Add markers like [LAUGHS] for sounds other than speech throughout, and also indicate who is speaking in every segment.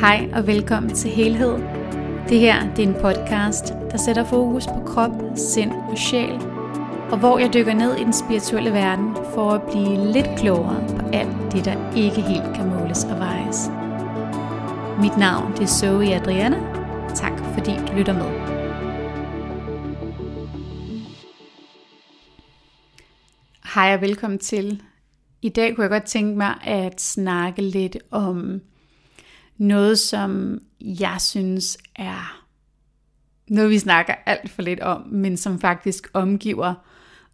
Speaker 1: Hej og velkommen til Helhed. Det her det er en podcast, der sætter fokus på krop, sind og sjæl, og hvor jeg dykker ned i den spirituelle verden for at blive lidt klogere på alt det, der ikke helt kan måles og vejes. Mit navn det er Zoe Adriana. Tak fordi du lytter med. Hej og velkommen til. I dag kunne jeg godt tænke mig at snakke lidt om noget, som jeg synes er noget, vi snakker alt for lidt om, men som faktisk omgiver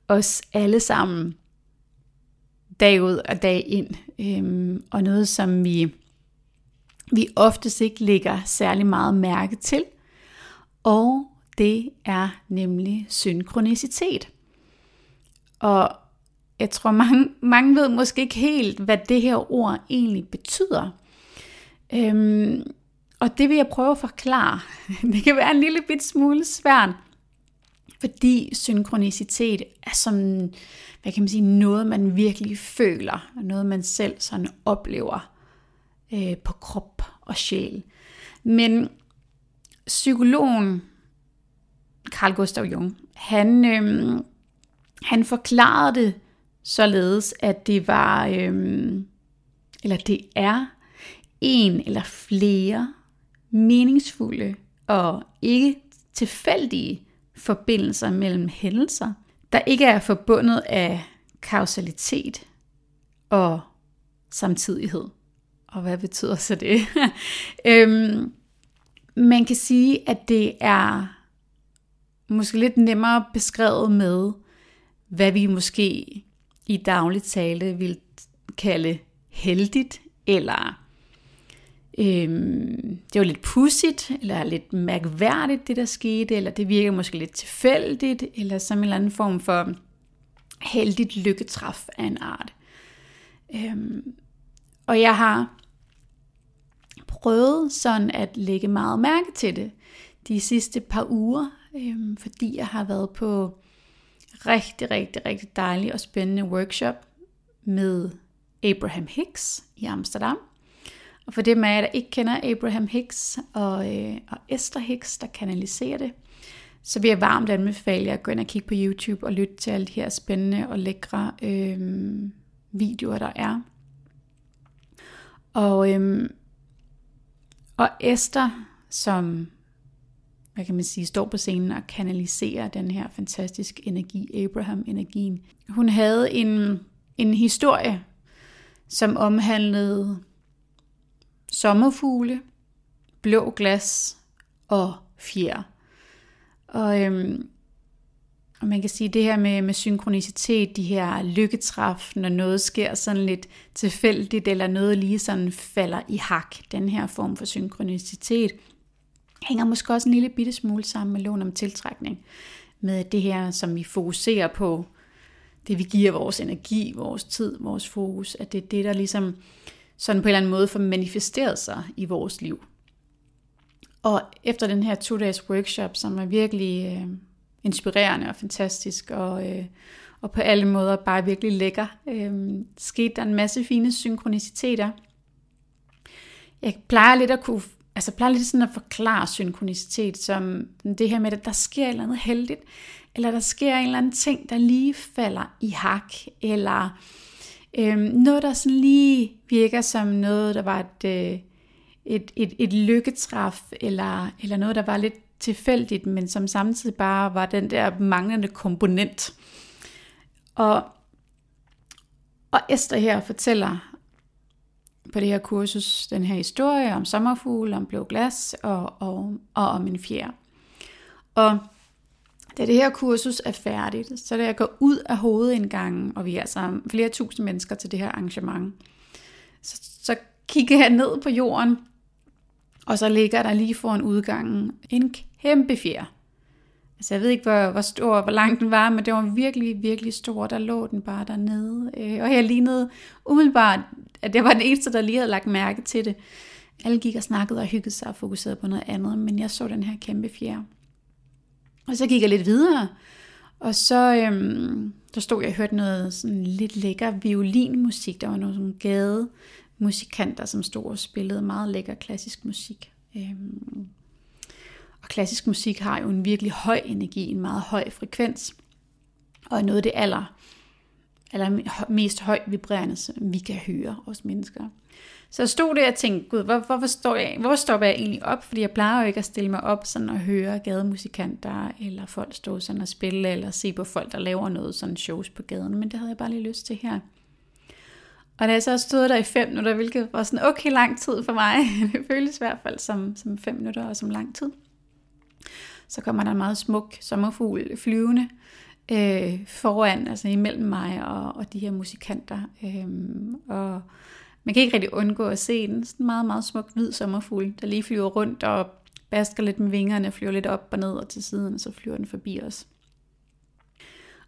Speaker 1: os alle sammen dag ud og dag ind. Øhm, og noget, som vi, vi oftest ikke lægger særlig meget mærke til. Og det er nemlig synkronicitet. Og jeg tror, mange, mange ved måske ikke helt, hvad det her ord egentlig betyder. Øhm, og det vil jeg prøve at forklare. [LAUGHS] Det kan være en lille bit smule svært, fordi synkronicitet er som, hvad kan man sige, noget man virkelig føler, noget man selv sådan oplever øh, på krop og sjæl. Men psykologen Carl Gustav Jung, han, øh, han forklarede det således, at det var, øh, eller det er en eller flere meningsfulde og ikke tilfældige forbindelser mellem hændelser, der ikke er forbundet af kausalitet og samtidighed. Og hvad betyder så det? [LAUGHS] øhm, man kan sige, at det er måske lidt nemmere beskrevet med, hvad vi måske i daglig tale vil kalde heldigt eller øhm, det var lidt pudsigt, eller lidt mærkværdigt, det der skete, eller det virker måske lidt tilfældigt, eller som en eller anden form for heldigt lykketræf af en art. Øhm, og jeg har prøvet sådan at lægge meget mærke til det de sidste par uger, øhm, fordi jeg har været på rigtig, rigtig, rigtig dejlig og spændende workshop med Abraham Hicks i Amsterdam. Og for dem af jer, der ikke kender Abraham Hicks og, øh, og Esther Hicks, der kanaliserer det, så vil jeg varmt anbefale jer at gå ind og kigge på YouTube og lytte til alle de her spændende og lækre øh, videoer, der er. Og, øh, og Esther, som hvad kan man sige, står på scenen og kanaliserer den her fantastiske energi, Abraham-energien. Hun havde en, en historie, som omhandlede sommerfugle, blå glas og fjer. Og, øhm, og man kan sige det her med, med synkronicitet, de her lykketræf, når noget sker sådan lidt tilfældigt, eller noget lige sådan falder i hak, den her form for synkronicitet, hænger måske også en lille bitte smule sammen med loven om tiltrækning. Med det her, som vi fokuserer på, det vi giver vores energi, vores tid, vores fokus, at det er det, der ligesom sådan på en eller anden måde får manifesteret sig i vores liv. Og efter den her to-dages workshop, som var virkelig øh, inspirerende og fantastisk, og, øh, og på alle måder bare virkelig lækker, øh, skete der en masse fine synkroniciteter. Jeg plejer lidt at kunne altså plejer lidt sådan at forklare synkronicitet som det her med, at der sker et eller andet heldigt, eller der sker en eller anden ting, der lige falder i hak, eller Øhm, noget, der sådan lige virker som noget, der var et, øh, et, et, et lykketræf, eller, eller noget, der var lidt tilfældigt, men som samtidig bare var den der manglende komponent. Og, og Esther her fortæller på det her kursus den her historie om sommerfugle, om blå glas og, og, og om en fjer. Og da det her kursus er færdigt, så da jeg går ud af hovedindgangen, og vi er altså flere tusind mennesker til det her arrangement, så, så kigger jeg ned på jorden, og så ligger der lige foran udgangen en kæmpe fjer. Altså jeg ved ikke, hvor, hvor stor, hvor lang den var, men det var virkelig, virkelig stor. Der lå den bare dernede. Øh, og jeg lignede umiddelbart, at jeg var den eneste, der lige havde lagt mærke til det. Alle gik og snakkede og hyggede sig og fokuserede på noget andet, men jeg så den her kæmpe fjer. Og så gik jeg lidt videre, og så øhm, der stod jeg og hørte noget sådan lidt lækker violinmusik. Der var nogle sådan gade musikanter, som stod og spillede meget lækker klassisk musik. Øhm, og klassisk musik har jo en virkelig høj energi, en meget høj frekvens, og noget af det aller, eller mest højt vibrerende, som vi kan høre os mennesker. Så jeg stod der og tænkte, gud, hvor, hvorfor, står jeg, hvorfor stopper jeg egentlig op? Fordi jeg plejer jo ikke at stille mig op sådan og høre gademusikanter, eller folk stå sådan og spille, eller se på folk, der laver noget sådan shows på gaden. Men det havde jeg bare lige lyst til her. Og da jeg så stod der i fem minutter, hvilket var sådan okay lang tid for mig, [LAUGHS] det føles i hvert fald som, som fem minutter og som lang tid, så kommer der en meget smuk sommerfugl flyvende øh, foran, altså imellem mig og, og de her musikanter. Øh, og man kan ikke rigtig undgå at se den. Sådan en meget, meget smuk hvid sommerfugl, der lige flyver rundt og basker lidt med vingerne, flyver lidt op og ned og til siden, og så flyver den forbi os.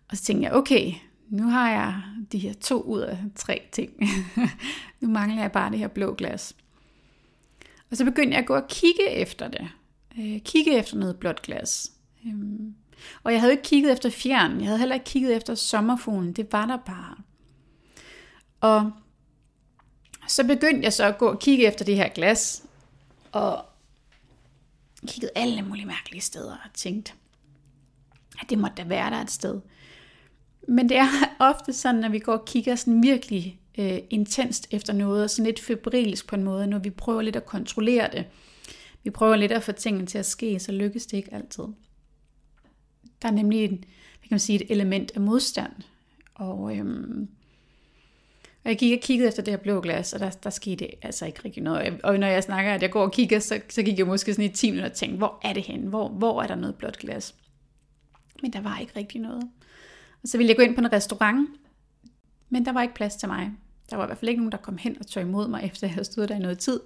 Speaker 1: Og så tænkte jeg, okay, nu har jeg de her to ud af tre ting. [LAUGHS] nu mangler jeg bare det her blå glas. Og så begyndte jeg at gå og kigge efter det. Øh, kigge efter noget blåt glas. Øhm, og jeg havde ikke kigget efter fjern. Jeg havde heller ikke kigget efter sommerfuglen. Det var der bare. Og så begyndte jeg så at gå og kigge efter det her glas. Og kiggede alle mulige mærkelige steder og tænkte, at det måtte da være der et sted. Men det er [LAUGHS] ofte sådan, når vi går og kigger sådan virkelig øh, intenst efter noget, og sådan lidt febrilsk på en måde, når vi prøver lidt at kontrollere det. Vi prøver lidt at få tingene til at ske, så lykkes det ikke altid. Der er nemlig en, kan man sige, et element af modstand. Og, øhm, og jeg gik og kiggede efter det her blå glas, og der, der skete altså ikke rigtig noget. Og når jeg snakker, at jeg går og kigger, så, så gik jeg måske sådan i 10 minutter og tænkte, hvor er det henne? Hvor, hvor er der noget blåt glas? Men der var ikke rigtig noget. Og så ville jeg gå ind på en restaurant, men der var ikke plads til mig. Der var i hvert fald ikke nogen, der kom hen og tog imod mig, [LAUGHS] efter jeg havde stået der i noget tid.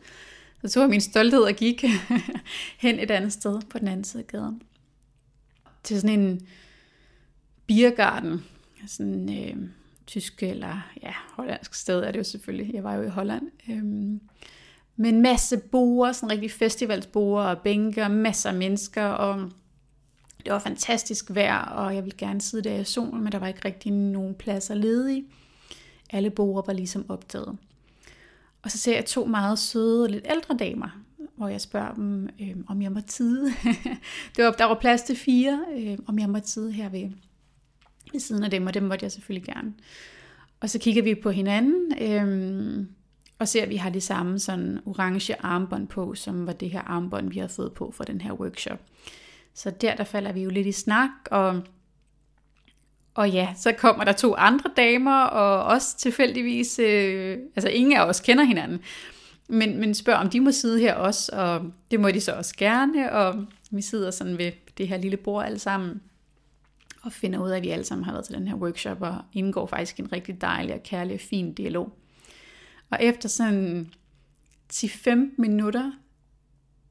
Speaker 1: Så tog jeg min stolthed og gik [LAUGHS] hen et andet sted på den anden side af gaden. Til sådan en biergarten, sådan øh, tysk eller ja, hollandsk sted er det jo selvfølgelig. Jeg var jo i Holland. Øh, med en masse boer, sådan rigtig festivalsboer og bænke og masser af mennesker, og det var fantastisk vejr, og jeg ville gerne sidde der i solen, men der var ikke rigtig nogen pladser ledige. Alle borer var ligesom optaget. Og så ser jeg to meget søde, og lidt ældre damer, hvor jeg spørger dem, øh, om jeg må tide. [LAUGHS] det var, der var plads til fire, øh, om jeg må tide her ved, ved siden af dem, og dem måtte jeg selvfølgelig gerne. Og så kigger vi på hinanden, øh, og ser, at vi har de samme sådan orange armbånd på, som var det her armbånd, vi har fået på for den her workshop. Så der, der falder vi jo lidt i snak, og, og ja, så kommer der to andre damer, og også tilfældigvis, øh, altså ingen af os kender hinanden, men, men spørger, om de må sidde her også, og det må de så også gerne, og vi sidder sådan ved det her lille bord alle sammen, og finder ud af, at vi alle sammen har været til den her workshop, og indgår faktisk en rigtig dejlig og kærlig og fin dialog. Og efter sådan 10-15 minutter,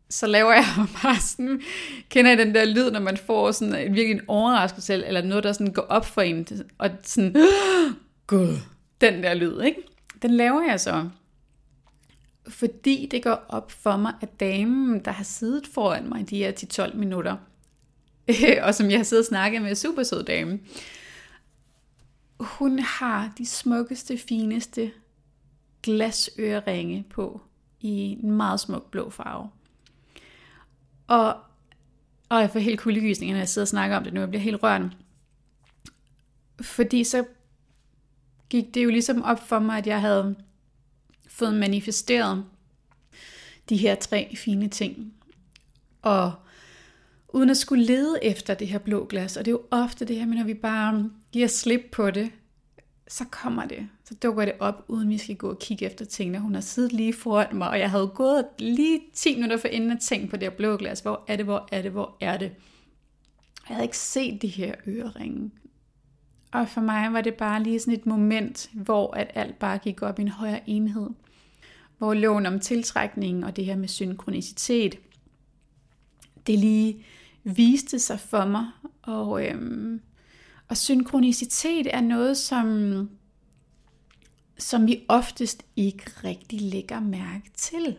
Speaker 1: så laver jeg [LAUGHS] bare sådan, kender jeg den der lyd, når man får sådan en virkelig en overraskelse, eller noget, der sådan går op for en, og sådan, [GASPS] gud, den der lyd, ikke? Den laver jeg så, fordi det går op for mig, at damen, der har siddet foran mig de her 10-12 minutter, [LAUGHS] og som jeg har siddet og snakket med, super sød dame, hun har de smukkeste, fineste glasøreringe på i en meget smuk blå farve. Og, og jeg får helt kuldegysninger, når jeg sidder og snakker om det nu. Jeg bliver helt rørende. Fordi så gik det jo ligesom op for mig, at jeg havde fået manifesteret de her tre fine ting. Og uden at skulle lede efter det her blå glas. Og det er jo ofte det her med, når vi bare giver slip på det, så kommer det. Så dukker det op, uden vi skal gå og kigge efter tingene. Hun har siddet lige foran mig, og jeg havde gået lige 10 minutter for inden at tænke på det her blå glas. Hvor er det, hvor er det, hvor er det? Jeg havde ikke set de her øreringe. Og for mig var det bare lige sådan et moment, hvor at alt bare gik op i en højere enhed. Hvor loven om tiltrækning og det her med synkronicitet, det lige viste sig for mig. Og øhm, og synkronicitet er noget, som, som vi oftest ikke rigtig lægger mærke til.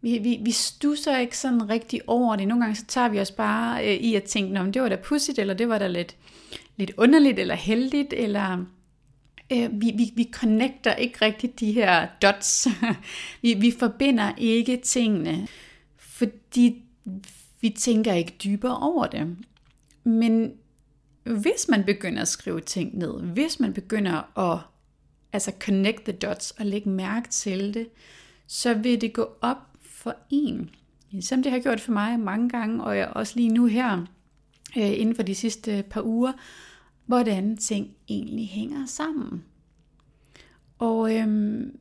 Speaker 1: Vi, vi, vi stusser ikke sådan rigtig over det. Nogle gange så tager vi os bare øh, i at tænke, om det var da pudsigt, eller det var da lidt, lidt underligt, eller heldigt, eller øh, vi, vi, vi connecter ikke rigtig de her dots. [LAUGHS] vi, vi forbinder ikke tingene, fordi vi tænker ikke dybere over det. Men hvis man begynder at skrive ting ned, hvis man begynder at altså connect the dots og lægge mærke til det, så vil det gå op for en. Som det har gjort for mig mange gange, og jeg også lige nu her, øh, inden for de sidste par uger, hvordan ting egentlig hænger sammen. Og, øhm,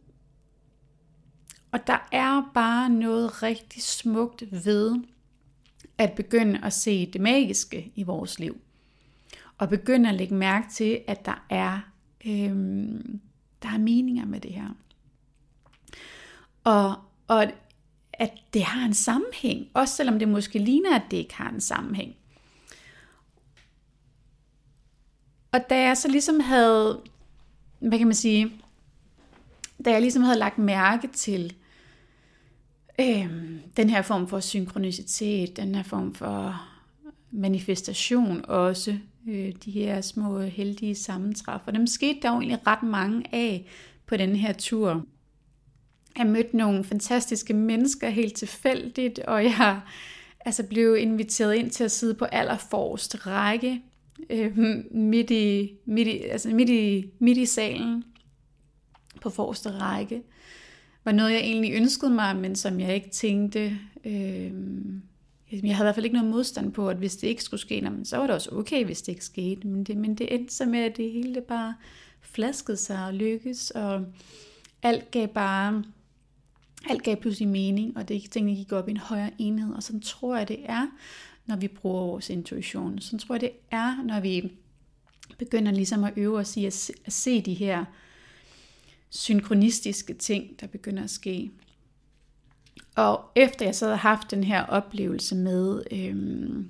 Speaker 1: og der er bare noget rigtig smukt ved at begynde at se det magiske i vores liv. Og begynde at lægge mærke til, at der er, øhm, der er meninger med det her. Og, og at det har en sammenhæng, også selvom det måske ligner, at det ikke har en sammenhæng. Og da jeg så ligesom havde, hvad kan man sige, da jeg ligesom havde lagt mærke til øh, den her form for synkronicitet, den her form for manifestation også, øh, de her små heldige sammentræf. Og dem skete der jo egentlig ret mange af på den her tur. Jeg mødte nogle fantastiske mennesker helt tilfældigt, og jeg altså blev inviteret ind til at sidde på allerforrest række øh, midt, i, midt, i, altså midt, i, midt i salen på forreste række. Var noget, jeg egentlig ønskede mig, men som jeg ikke tænkte. Øh, jeg havde i hvert fald ikke noget modstand på, at hvis det ikke skulle ske, så var det også okay, hvis det ikke skete. Men det, men det endte så med, at det hele det bare flaskede sig og lykkedes, og alt gav bare alt gav pludselig mening, og det tingene gik op i en højere enhed, og sådan tror jeg, det er, når vi bruger vores intuition. Så tror jeg, det er, når vi begynder ligesom at øve os i at se, at se de her synkronistiske ting, der begynder at ske. Og efter jeg så havde haft den her oplevelse med, øhm,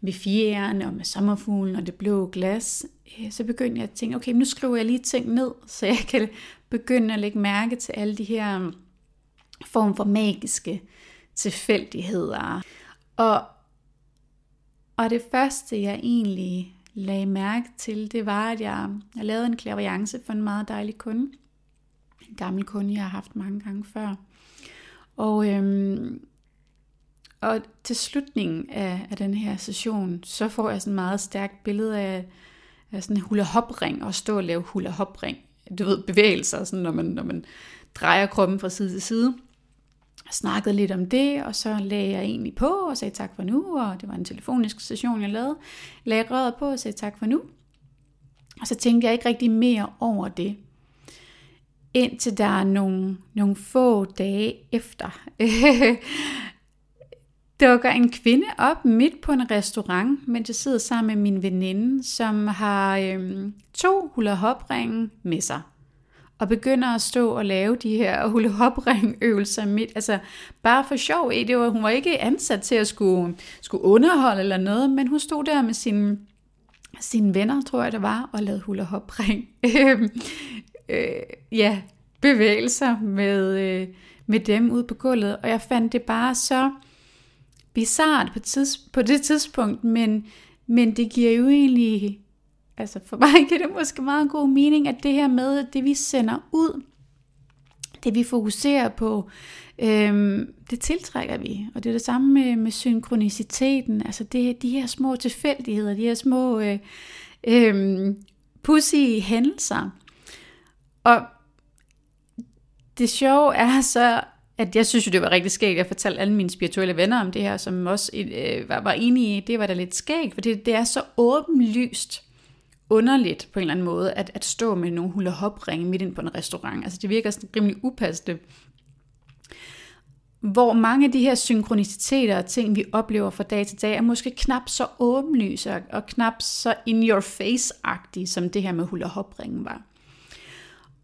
Speaker 1: med fjeren og med sommerfuglen og det blå glas, øh, så begyndte jeg at tænke, okay, nu skriver jeg lige ting ned, [LAUGHS] så jeg kan begynde at lægge mærke til alle de her form for magiske tilfældigheder. Og, og det første, jeg egentlig lagde mærke til, det var, at jeg, jeg lavede en klaviance for en meget dejlig kunde. En gammel kunde, jeg har haft mange gange før. Og, øhm, og til slutningen af, af den her session, så får jeg sådan et meget stærkt billede af, af sådan en hula hop ring og stå og lave hula hop ring. Du ved, bevægelser, sådan, når, man, når man drejer kroppen fra side til side. Snakkede lidt om det, og så lagde jeg egentlig på og sagde tak for nu, og det var en telefonisk session, jeg lavede. Lagde røret på og sagde tak for nu. Og så tænkte jeg ikke rigtig mere over det. Indtil der er nogle, nogle få dage efter, [LAUGHS] dukker en kvinde op midt på en restaurant, mens jeg sidder sammen med min veninde, som har øhm, to hula hop med sig og begynder at stå og lave de her hula hop øvelser midt, altså bare for sjov. Det var, hun var ikke ansat til at skulle, skulle underholde eller noget, men hun stod der med sine, sine venner, tror jeg det var, og lavede hula hop øhm, øh, ja, bevægelser med, øh, med dem ude på gulvet, og jeg fandt det bare så bizart på, tids, på det tidspunkt, men, men det giver jo egentlig altså for mig giver det måske meget god mening, at det her med, at det vi sender ud, det vi fokuserer på, øhm, det tiltrækker vi. Og det er det samme med, med synkroniciteten. Altså det, de her små tilfældigheder, de her små øh, øh, pussy hændelser. Og det sjove er så, at jeg synes jo, det var rigtig skægt. Jeg fortalte alle mine spirituelle venner om det her, som også øh, var, var enige i, det var da lidt skægt, for det, det er så åbenlyst underligt på en eller anden måde, at, at stå med nogle hula hop ringe midt ind på en restaurant. Altså det virker sådan rimelig upassende. Hvor mange af de her synkroniciteter og ting, vi oplever fra dag til dag, er måske knap så åbenlyse og knap så in your face-agtige, som det her med hula hop var.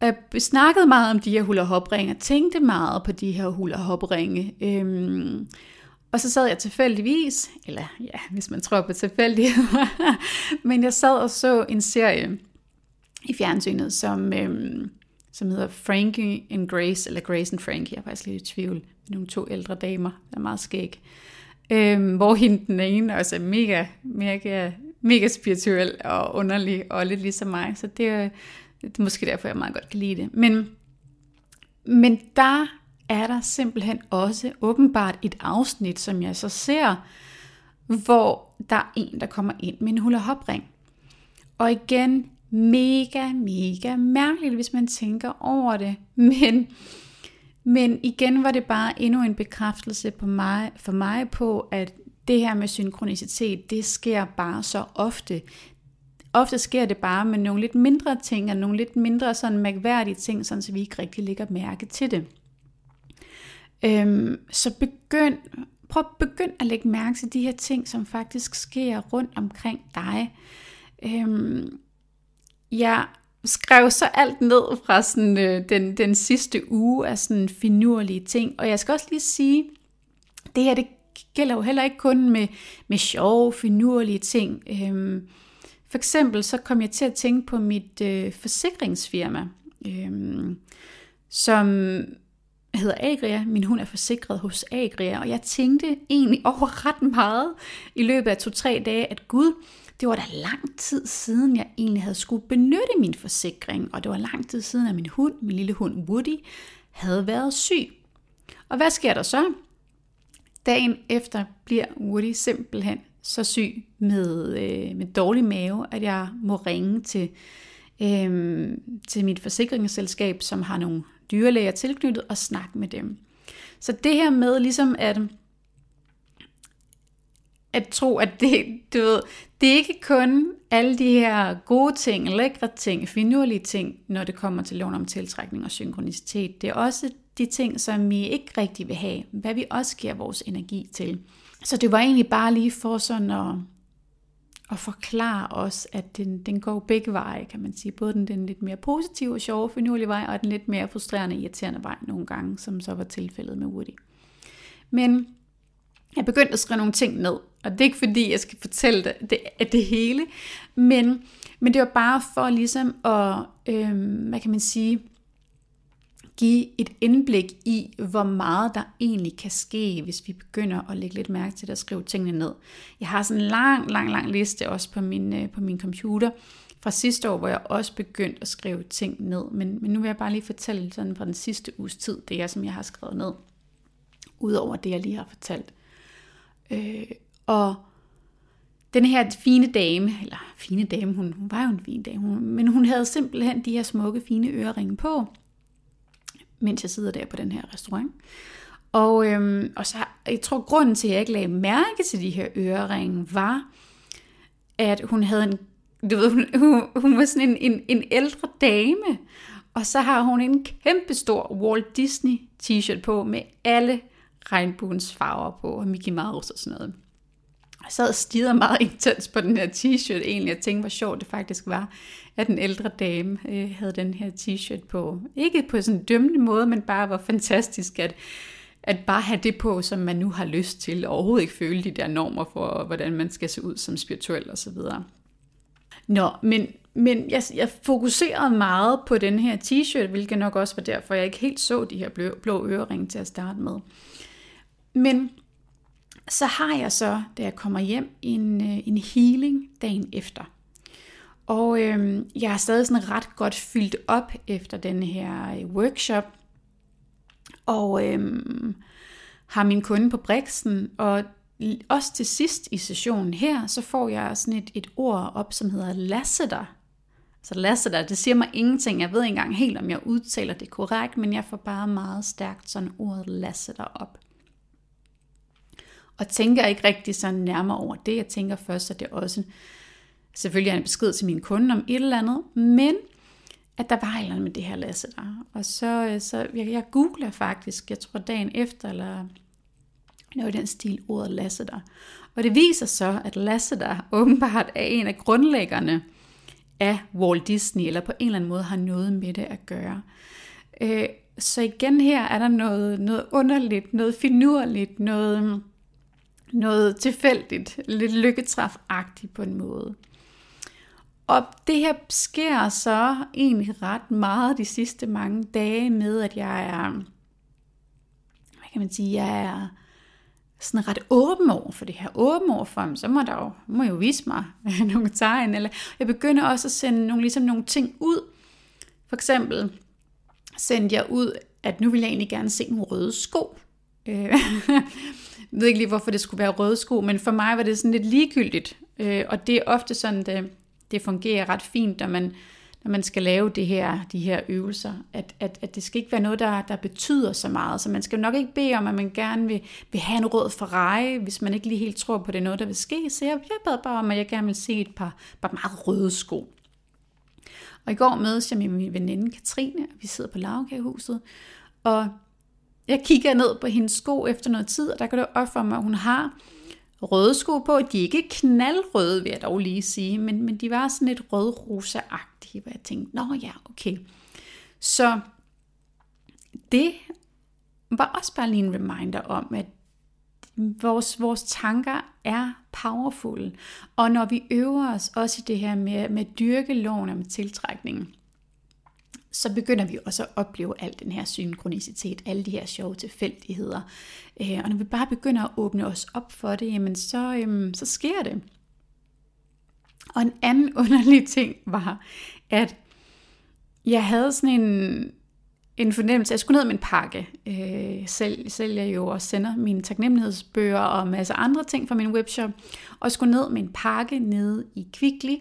Speaker 1: Jeg snakkede meget om de her hula hop ringe, og tænkte meget på de her hula hop ringe. Øhm, og så sad jeg tilfældigvis, eller ja, hvis man tror på tilfældigheder, [LAUGHS] men jeg sad og så en serie i fjernsynet, som, øhm, som hedder Frankie and Grace, eller Grace and Frankie, jeg er faktisk lidt i tvivl, nogle to ældre damer, der er meget skæg. Øhm, hvor hende den ene også er mega, mega, mega spirituel og underlig, og lidt ligesom mig. Så det, Det er måske derfor, jeg meget godt kan lide det. Men, men der er der simpelthen også åbenbart et afsnit, som jeg så ser, hvor der er en, der kommer ind med en hula hop-ring. Og igen, mega, mega mærkeligt, hvis man tænker over det. [LAUGHS] Men, men igen var det bare endnu en bekræftelse på mig, for mig på, at det her med synkronicitet, det sker bare så ofte. Ofte sker det bare med nogle lidt mindre ting, og nogle lidt mindre sådan mærkværdige ting, sådan så vi ikke rigtig lægger mærke til det. Øhm, så begynd, prøv begynd at lægge mærke til de her ting, som faktisk sker rundt omkring dig. Øhm, jeg skrev så alt ned fra sådan, øh, den, den sidste uge af sådan finurlige ting, og jeg skal også lige sige, det her det gælder jo heller ikke kun med, med sjove, finurlige ting. Øhm, for eksempel så kom jeg til at tænke på mit øh, forsikringsfirma, øhm, som hedder Agria. Min hund er forsikret hos Agria, og jeg tænkte egentlig over [LAUGHS] ret meget i løbet af to-tre dage, at gud, det var da lang tid siden, jeg egentlig havde skulle benytte min forsikring, og det var lang tid siden, at min hund, min lille hund Woody, havde været syg. Og hvad sker der så? Dagen efter bliver Woody simpelthen så syg med, øh, med dårlig mave, at jeg må ringe til, øh, til mit forsikringsselskab, som har nogle dyrlæger tilknyttet, og snakke med dem. Så det her med ligesom at, at tro, at det, du ved, det er ikke kun alle de her gode ting, lækre ting, finurlige ting, når det kommer til loven om tiltrækning og synkronicitet. Det er også de ting, som vi ikke rigtig vil have, hvad vi også giver vores energi til. Så det var egentlig bare lige for sådan at, og forklare os, at den, den går begge veje, kan man sige. Både den, den lidt mere positive og sjove, finurlige vej, og den lidt mere frustrerende, irriterende vej nogle gange, som så var tilfældet med Woody. Men jeg begyndte at skrive nogle ting ned, og det er ikke fordi, jeg skal fortælle det, det, det hele, men, men det var bare for ligesom at, øh, hvad kan man sige, give et indblik i, hvor meget der egentlig kan ske, hvis vi begynder at lægge lidt mærke til at skrive tingene ned. Jeg har sådan en lang, lang, lang liste også på min, øh, på min computer fra sidste år, hvor jeg også begyndte at skrive ting ned. Men, men nu vil jeg bare lige fortælle sådan fra den sidste uges tid, det er, som jeg har skrevet ned. Udover det, jeg lige har fortalt. Øh, og den her fine dame, eller fine dame, hun, hun var jo en fin dame, hun, men hun havde simpelthen de her smukke, fine øreringe på, mens jeg sidder der på den her restaurant. Og, øhm, og så, jeg tror, grunden til, at jeg ikke lagde mærke til de her øreringe, var, at hun havde en, du ved, hun, hun, hun var sådan en, en, en ældre dame, og så har hun en kæmpe stor Walt Disney t-shirt på, med alle regnbuens farver på, og Mickey Mouse og sådan noget. Jeg sad og stirrede meget [LAUGHS] intens på den her t-shirt egentlig, og tænkte, hvor sjovt det faktisk var, at den ældre dame øh, havde den her t-shirt på. Ikke på sådan en dømmende måde, men bare hvor fantastisk, at, at bare have det på, som man nu har lyst til, og overhovedet ikke føle de der normer for, hvordan man skal se ud som spirituel osv. Nå, men, men jeg, jeg fokuserede meget på den her t-shirt, hvilket nok også var derfor, jeg ikke helt så de her blå, blå øreringe til at starte med. Men så har jeg så, da jeg kommer hjem, en, øh, en healing dagen efter. Og øh, jeg er stadig sådan ret godt fyldt op efter den her øh, workshop. Og øh, har min kunde på Brixen, og også til sidst i sessionen her, så får jeg sådan et, et ord op, som hedder Lasseter. Så Lasseter, det siger mig ingenting. Jeg ved ikke engang helt, om jeg udtaler det korrekt, men jeg får bare meget stærkt sådan ordet Lasseter op og tænker ikke rigtig sådan nærmere over det. Jeg tænker først, at det også selvfølgelig er en besked til min kunde om et eller andet, men at der var et eller andet med det her Lasse der. Og så, øh, så jeg, jeg googler faktisk, jeg tror dagen efter, eller noget i den stil, ordet Lasse der. Og det viser så, at Lasse der åbenbart er en af grundlæggerne af Walt Disney, eller på en eller anden måde har noget med det at gøre. Øh, så igen her er der noget, noget underligt, noget finurligt, noget noget tilfældigt, lidt lykketræfagtigt på en måde. Og det her sker så egentlig ret meget de sidste mange dage med, at jeg er, hvad kan man sige, jeg er sådan ret åben over for det her, åben over for så må der jo, må jo vise mig [LAUGHS] nogle tegn, eller jeg begynder også at sende nogle, ligesom nogle ting ud, For eksempel sendte jeg ud, at nu vil jeg egentlig gerne se nogle røde sko. Øh, jeg [LAUGHS] ved ikke lige, hvorfor det skulle være røde sko, men for mig var det sådan lidt ligegyldigt. Øh, og det er ofte sådan, det, det fungerer ret fint, når man, når man skal lave det her, de her øvelser. At, at, at det skal ikke være noget, der, der betyder så meget. Så man skal nok ikke bede om, at man gerne vil, vil have en rød Ferrari, hvis man ikke lige helt tror på, det er noget, der vil ske. Så jeg, jeg bad bare om, at jeg gerne vil se et par, par meget røde sko. Og i går mødes jeg med min veninde Katrine, og vi sidder på lavkagehuset, og jeg kigger ned på hendes sko efter noget tid, og der kan det op for mig, at hun har røde sko på. De er ikke knaldrøde, vil jeg dog lige sige, men, men de var sådan lidt rød-rosa-agtige, hvor jeg tænkte, nå ja, okay. Så det var også bare lige en reminder om, at vores, vores tanker er powerful. Og når vi øver os også i det her med, med dyrkeloven og med tiltrækningen, så begynder vi også at opleve al den her synkronicitet, alle de her sjove tilfældigheder. Øh, og når vi bare begynder at åbne os op for det, jamen så, øhm, så sker det. Og en anden [LAUGHS] underlig ting var, at jeg havde sådan en, en fornemmelse, jeg skulle ned med en pakke. Øh, selv sælger jo og sender mine taknemmelighedsbøger og masser masse andre ting fra min webshop. Og skulle ned med en pakke nede i Kvickly,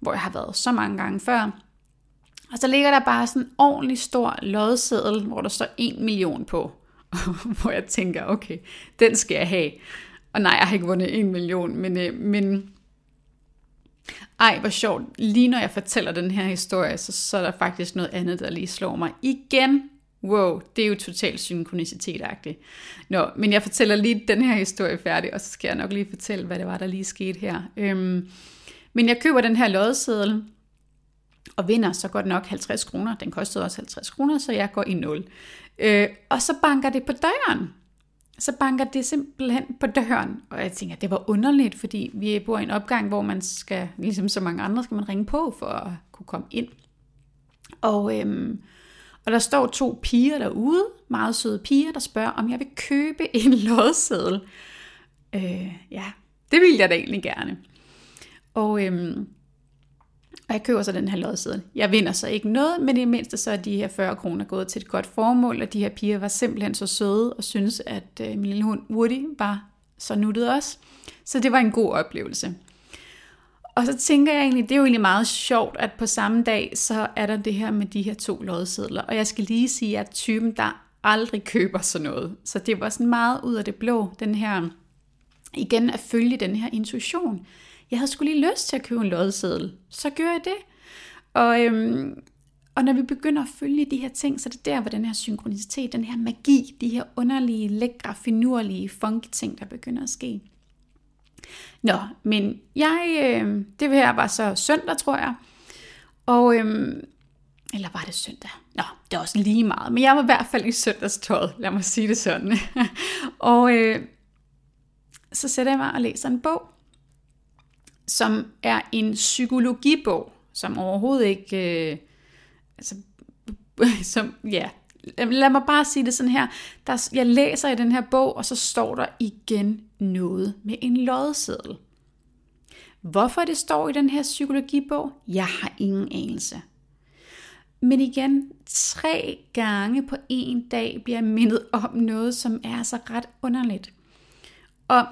Speaker 1: hvor jeg har været så mange gange før. Og så ligger der bare sådan en ordentlig stor lodseddel, hvor der står 1 million på. [LAUGHS] hvor jeg tænker, okay, den skal jeg have. Og nej, jeg har ikke vundet 1 million, men, øh, men ej, hvor sjovt. Lige når jeg fortæller den her historie, så, så er der faktisk noget andet, der lige slår mig. Igen, wow, det er jo totalt synkronicitet-agtigt. Nå, men jeg fortæller lige den her historie færdig, og så skal jeg nok lige fortælle, hvad det var, der lige skete her. Øhm, men jeg køber den her lodseddel, og vinder så godt nok 50 kroner. Den kostede også 50 kroner, så jeg går i 0. Øh, og så banker det på døren. Så banker det simpelthen på døren. Og jeg tænker, det var underligt, fordi vi bor i en opgang, hvor man skal, ligesom så mange andre, skal man ringe på for at kunne komme ind. Og, øhm, og der står to piger derude, meget søde piger, der spørger, om jeg vil købe en [LAUGHS] lodseddel. Øh, ja, det ville jeg da egentlig gerne. Og øhm, og jeg køber så den her lodseddel. Jeg vinder så ikke noget, men i det mindste så er de her 40 kroner gået til et godt formål, og de her piger var simpelthen så søde og synes, at øh, min lille hund Woody var så nuttet også. Så det var en god oplevelse. Og så tænker jeg egentlig, det er jo egentlig meget sjovt, at på samme dag, så er der det her med de her to lodsedler. Og jeg skal lige sige, at typen, der aldrig køber sådan noget. Så det var sådan meget ud af det blå, den her, igen at følge den her intuition jeg havde skulle lige lyst til at købe en lodseddel. Så gør jeg det. Og, øhm, og når vi begynder at følge de her ting, så er det der, hvor den her synkronicitet, den her magi, de her underlige, lækre, finurlige, funky ting, der begynder at ske. Nå, men jeg, øh, det her var så søndag, tror jeg. Og, øh, eller var det søndag? Nå, det er også lige meget. Men jeg var i hvert fald i søndagstøjet, lad mig sige det sådan. [LAUGHS] og øh, så sætter jeg mig og læser en bog som er en psykologibog, som overhovedet ikke... Øh, altså, [LAUGHS] som, ja, lad mig bare sige det sådan her. Der, jeg læser i den her bog, og så står der igen noget med en lodseddel. Hvorfor det står i den her psykologibog? Jeg har ingen anelse. Men igen, tre gange på en dag bliver jeg mindet om noget, som er så ret underligt. Og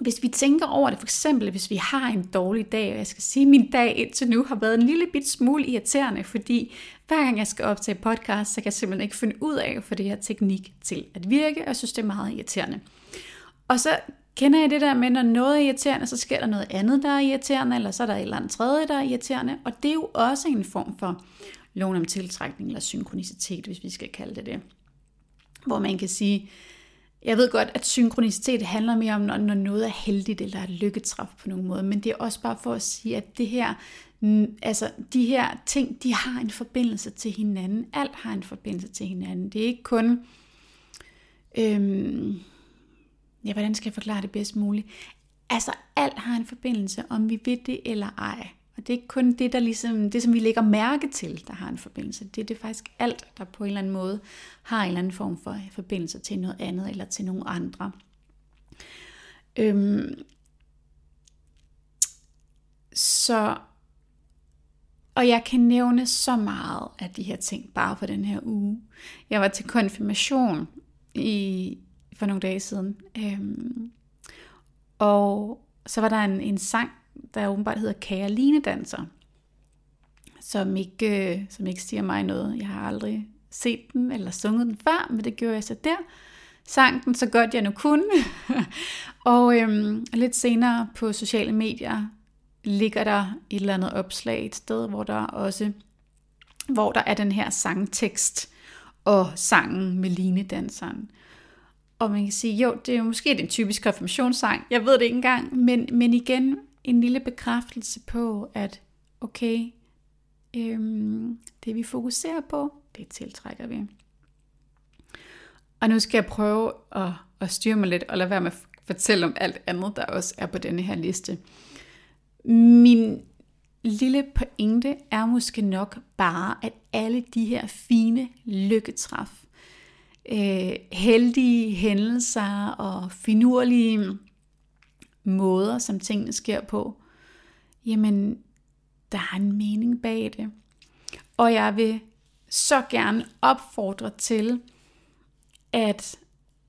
Speaker 1: hvis vi tænker over det, for eksempel hvis vi har en dårlig dag, og jeg skal sige, at min dag indtil nu har været en lille bit smule irriterende, fordi hver gang jeg skal optage podcast, så kan jeg simpelthen ikke finde ud af at få det her teknik til at virke, og jeg synes, det er meget irriterende. Og så kender jeg det der med, når noget er irriterende, så sker der noget andet, der er irriterende, eller så er der et eller andet tredje, der er irriterende, og det er jo også en form for loven om tiltrækning, eller synkronicitet, hvis vi skal kalde det det. Hvor man kan sige, jeg ved godt, at synkronicitet handler mere om, når noget er heldigt eller er lykketræf på nogen måde, men det er også bare for at sige, at det her, altså de her ting, de har en forbindelse til hinanden. Alt har en forbindelse til hinanden. Det er ikke kun, øhm, ja, hvordan skal jeg forklare det bedst muligt? Altså alt har en forbindelse, om vi ved det eller ej. Og det er ikke kun det, der ligesom, det, som vi lægger mærke til, der har en forbindelse. Det er det faktisk alt, der på en eller anden måde har en eller anden form for forbindelse til noget andet eller til nogle andre. Øhm, så og jeg kan nævne så meget af de her ting bare for den her uge. Jeg var til konfirmation i, for nogle dage siden. Øhm, og så var der en, en sang, der åbenbart hedder Kære Danser, som ikke, øh, som ikke siger mig noget. Jeg har aldrig set den eller sunget den før, men det gjorde jeg så der. Sang den så godt jeg nu kunne. [LAUGHS] og øhm, lidt senere på sociale medier ligger der et eller andet opslag et sted, hvor der også hvor der er den her sangtekst og sangen med linedanseren. Og man kan sige, jo, det er jo måske den typiske konfirmationssang, jeg ved det ikke engang, men, men igen en lille bekræftelse på, at okay, øhm, det vi fokuserer på, det tiltrækker vi. Og nu skal jeg prøve at, at styre mig lidt og lade være med at fortælle om alt andet, der også er på denne her liste. Min lille pointe er måske nok bare, at alle de her fine lykketræf, øh, heldige hændelser og finurlige måder, som tingene sker på, jamen, der er en mening bag det. Og jeg vil så gerne opfordre til at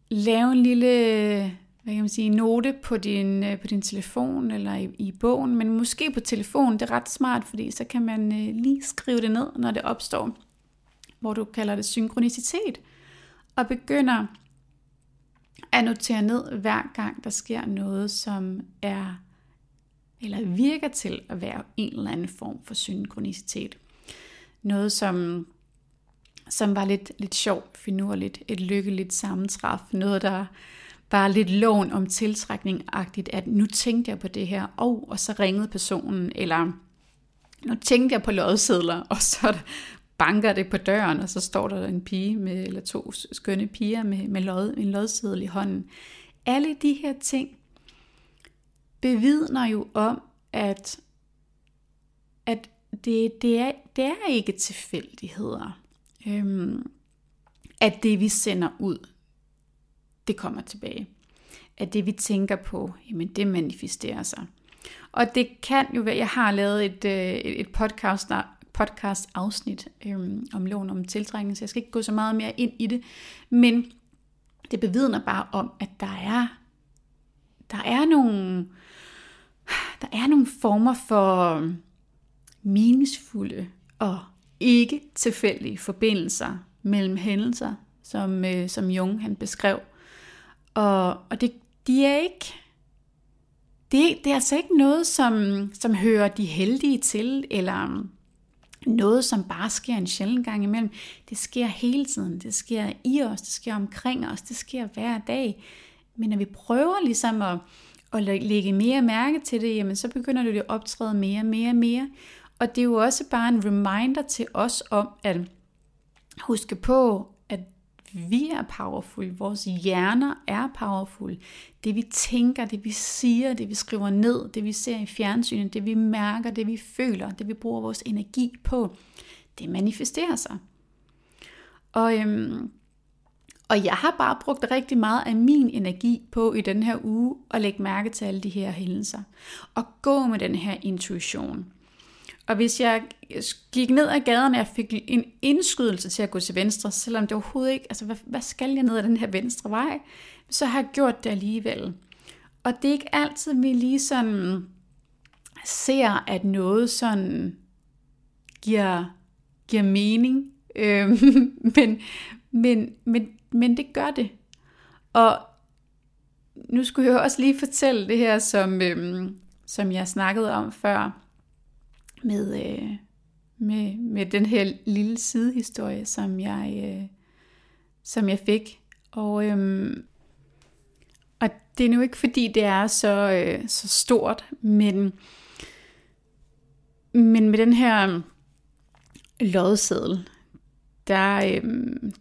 Speaker 1: lave en lille hvad kan man sige, note på din, øh, på din telefon eller i, i bogen, men måske på telefon, det er ret smart, fordi så kan man øh, lige skrive det ned, når det opstår, hvor du kalder det synkronicitet, og begynder at notere ned hver gang, der sker noget, som er eller virker til at være en eller anden form for synkronicitet. Noget, som, som var lidt, lidt sjovt, finurligt, et lykkeligt sammentræf, noget, der bare lidt lån om tiltrækning-agtigt, at nu tænkte jeg på det her, og, og så ringede personen, eller nu tænkte jeg på lodsedler, [LAUGHS] og så banker det på døren, og så står der en pige med, eller to skønne piger med, med lod, en lodseddel i hånden. Alle de her ting bevidner jo om, at, at det, det, er, det er ikke tilfældigheder. Øhm, at det vi sender ud, det kommer tilbage. At det vi tænker på, jamen det manifesterer sig. Og det kan jo være, jeg har lavet et, øh, et podcast, podcast afsnit øhm, om loven om tiltrækning, så jeg skal ikke gå så meget mere ind i det. Men det bevidner bare om, at der er, der er nogle, der er nogle former for meningsfulde og ikke tilfældige forbindelser mellem hændelser, som, øh, som Jung han beskrev. Og, og det, de er ikke, det, det er altså ikke noget, som, som hører de heldige til, eller noget, som bare sker en sjældent gang imellem. Det sker hele tiden. Det sker i os, det sker omkring os, det sker hver dag. Men når vi prøver ligesom at, at lægge mere mærke til det, jamen så begynder det at optræde mere og mere og mere. Og det er jo også bare en reminder til os om at huske på, vi er powerful, vores hjerner er powerful. Det vi tænker, det vi siger, det vi skriver ned, det vi ser i fjernsynet, det vi mærker, det vi føler, det vi bruger vores energi på, det manifesterer sig. Og, øhm, og jeg har bare brugt rigtig meget af min energi på i den her uge at lægge mærke til alle de her hændelser. Og gå med den her intuition. Og hvis jeg gik ned ad gaden, og jeg fik en indskydelse til at gå til venstre, selvom det overhovedet ikke, altså hvad, hvad skal jeg ned ad den her venstre vej, så har jeg gjort det alligevel. Og det er ikke altid, vi lige sådan ser, at noget sådan giver, giver mening, øh, [LAUGHS] men, men, men, men det gør det. Og nu skulle jeg også lige fortælle det her, som, øh, som jeg snakkede om før, med, øh, med, med den her lille sidehistorie, som jeg, øh, som jeg fik. Og, øh, og det er nu ikke fordi, det er så, øh, så stort, men, men med den her øhm, lodseddel, der, øh,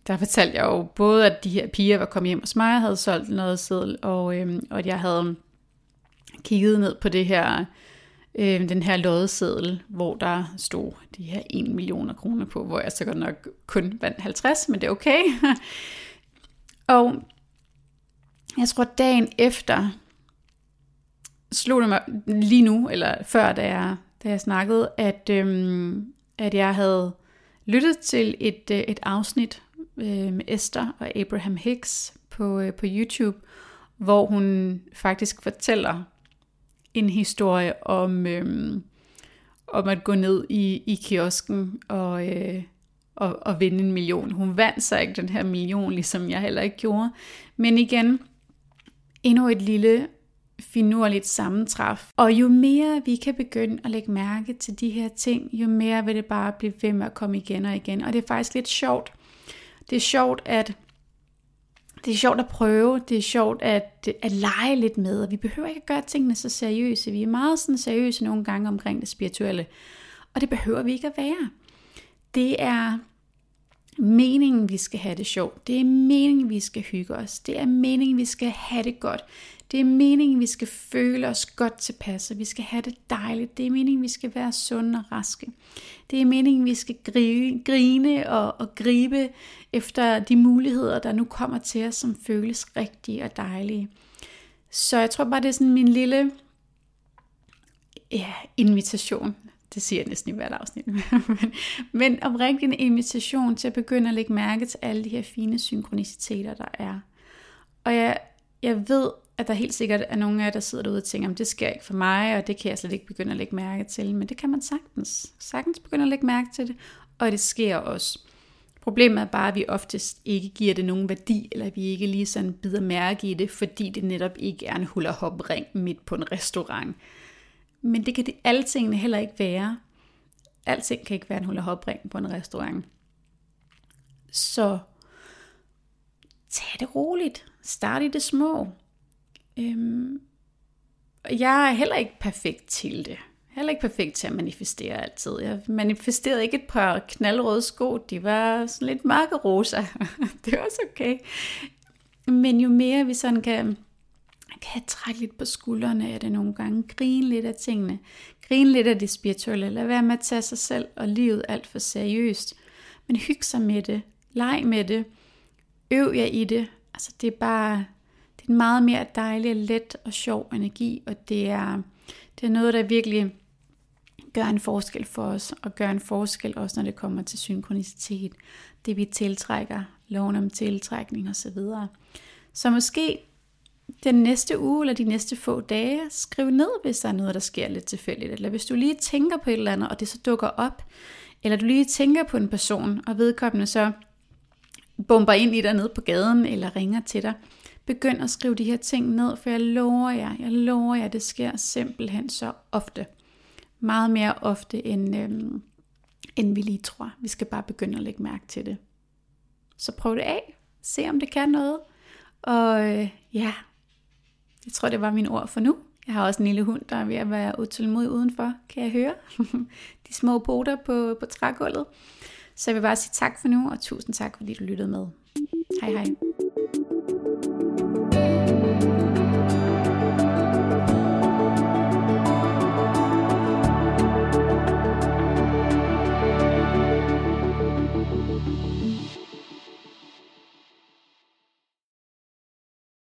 Speaker 1: der fortalte jeg jo både, at de her piger var kommet hjem hos mig og havde solgt en lodseddel, og, øh, og at jeg havde kigget ned på det her øh, den her loddeseddel, hvor der stod de her 1 millioner kroner på, hvor jeg så godt nok kun vandt 50, men det er okay. [LAUGHS] og jeg tror dagen efter, slog det mig lige nu, eller før da jeg, da jeg snakkede, at, øhm, at jeg havde lyttet til et, øh, et afsnit øh, med Esther og Abraham Hicks på, øh, på YouTube, hvor hun faktisk fortæller en historie om, øhm, om at gå ned i, i kiosken og, øh, og, og vinde en million. Hun vandt så ikke den her million, ligesom jeg heller ikke gjorde. Men igen, endnu et lille finurligt sammentræf. Og jo mere vi kan begynde at lægge mærke til de her ting, jo mere vil det bare blive ved med at komme igen og igen. Og det er faktisk lidt sjovt. Det er sjovt, at det er sjovt at prøve, det er sjovt at, at lege lidt med, og vi behøver ikke at gøre tingene så seriøse. Vi er meget sådan seriøse nogle gange omkring det spirituelle, og det behøver vi ikke at være. Det er meningen, vi skal have det sjovt. Det er meningen, vi skal hygge os. Det er meningen, vi skal have det godt. Det er meningen, vi skal føle os godt tilpasse. Vi skal have det dejligt. Det er meningen, vi skal være sunde og raske. Det er meningen, vi skal grine og, og gribe efter de muligheder, der nu kommer til os, som føles rigtige og dejlige. Så jeg tror bare, det er sådan min lille ja, invitation. Det siger jeg næsten i hvert afsnit. men, [LAUGHS] men oprigtig en invitation til at begynde at lægge mærke til alle de her fine synkroniciteter, der er. Og jeg, jeg ved, at der helt sikkert er nogle af jer, der sidder derude og tænker, at det sker ikke for mig, og det kan jeg slet ikke begynde at lægge mærke til. Men det kan man sagtens. Sagtens begynde at lægge mærke til det, og det sker også. Problemet er bare, at vi oftest ikke giver det nogen værdi, eller at vi ikke lige sådan bider mærke i det, fordi det netop ikke er en hula hop ring midt på en restaurant. Men det kan det, alle tingene heller ikke være. Alting kan ikke være en hula hop ring på en restaurant. Så tag det roligt. Start i det små. Øhm, jeg er heller ikke perfekt til det. Heller ikke perfekt til at manifestere altid. Jeg manifesterede ikke et par knaldrøde sko. De var sådan lidt mørke rosa. [LAUGHS] det er også okay. Men jo mere vi sådan kan, kan trække lidt på skuldrene af det nogle gange, grine lidt af tingene, grine lidt af det spirituelle, lad være med at tage sig selv og livet alt for seriøst, men hygge sig med det, leg med det, øv jer i det. Altså det er bare, det er en meget mere dejlig, let og sjov energi, og det er, det er noget, der virkelig gør en forskel for os, og gør en forskel også, når det kommer til synkronicitet, det vi tiltrækker, loven om tiltrækning osv. Så måske den næste uge eller de næste få dage, skriv ned, hvis der er noget, der sker lidt tilfældigt. Eller hvis du lige tænker på et eller andet, og det så dukker op, eller du lige tænker på en person, og vedkommende så bomber ind i dig nede på gaden, eller ringer til dig, begynd at skrive de her ting ned, for jeg lover jer, jeg lover jer, det sker simpelthen så ofte. Meget mere ofte, end, øhm, end vi lige tror. Vi skal bare begynde at lægge mærke til det. Så prøv det af. Se om det kan noget. Og øh, ja, jeg tror det var mine ord for nu. Jeg har også en lille hund, der er ved at være utålmodig udenfor, kan jeg høre. [LAUGHS] De små poter på, på trægulvet. Så jeg vil bare sige tak for nu, og tusind tak, fordi du lyttede med. Hej hej.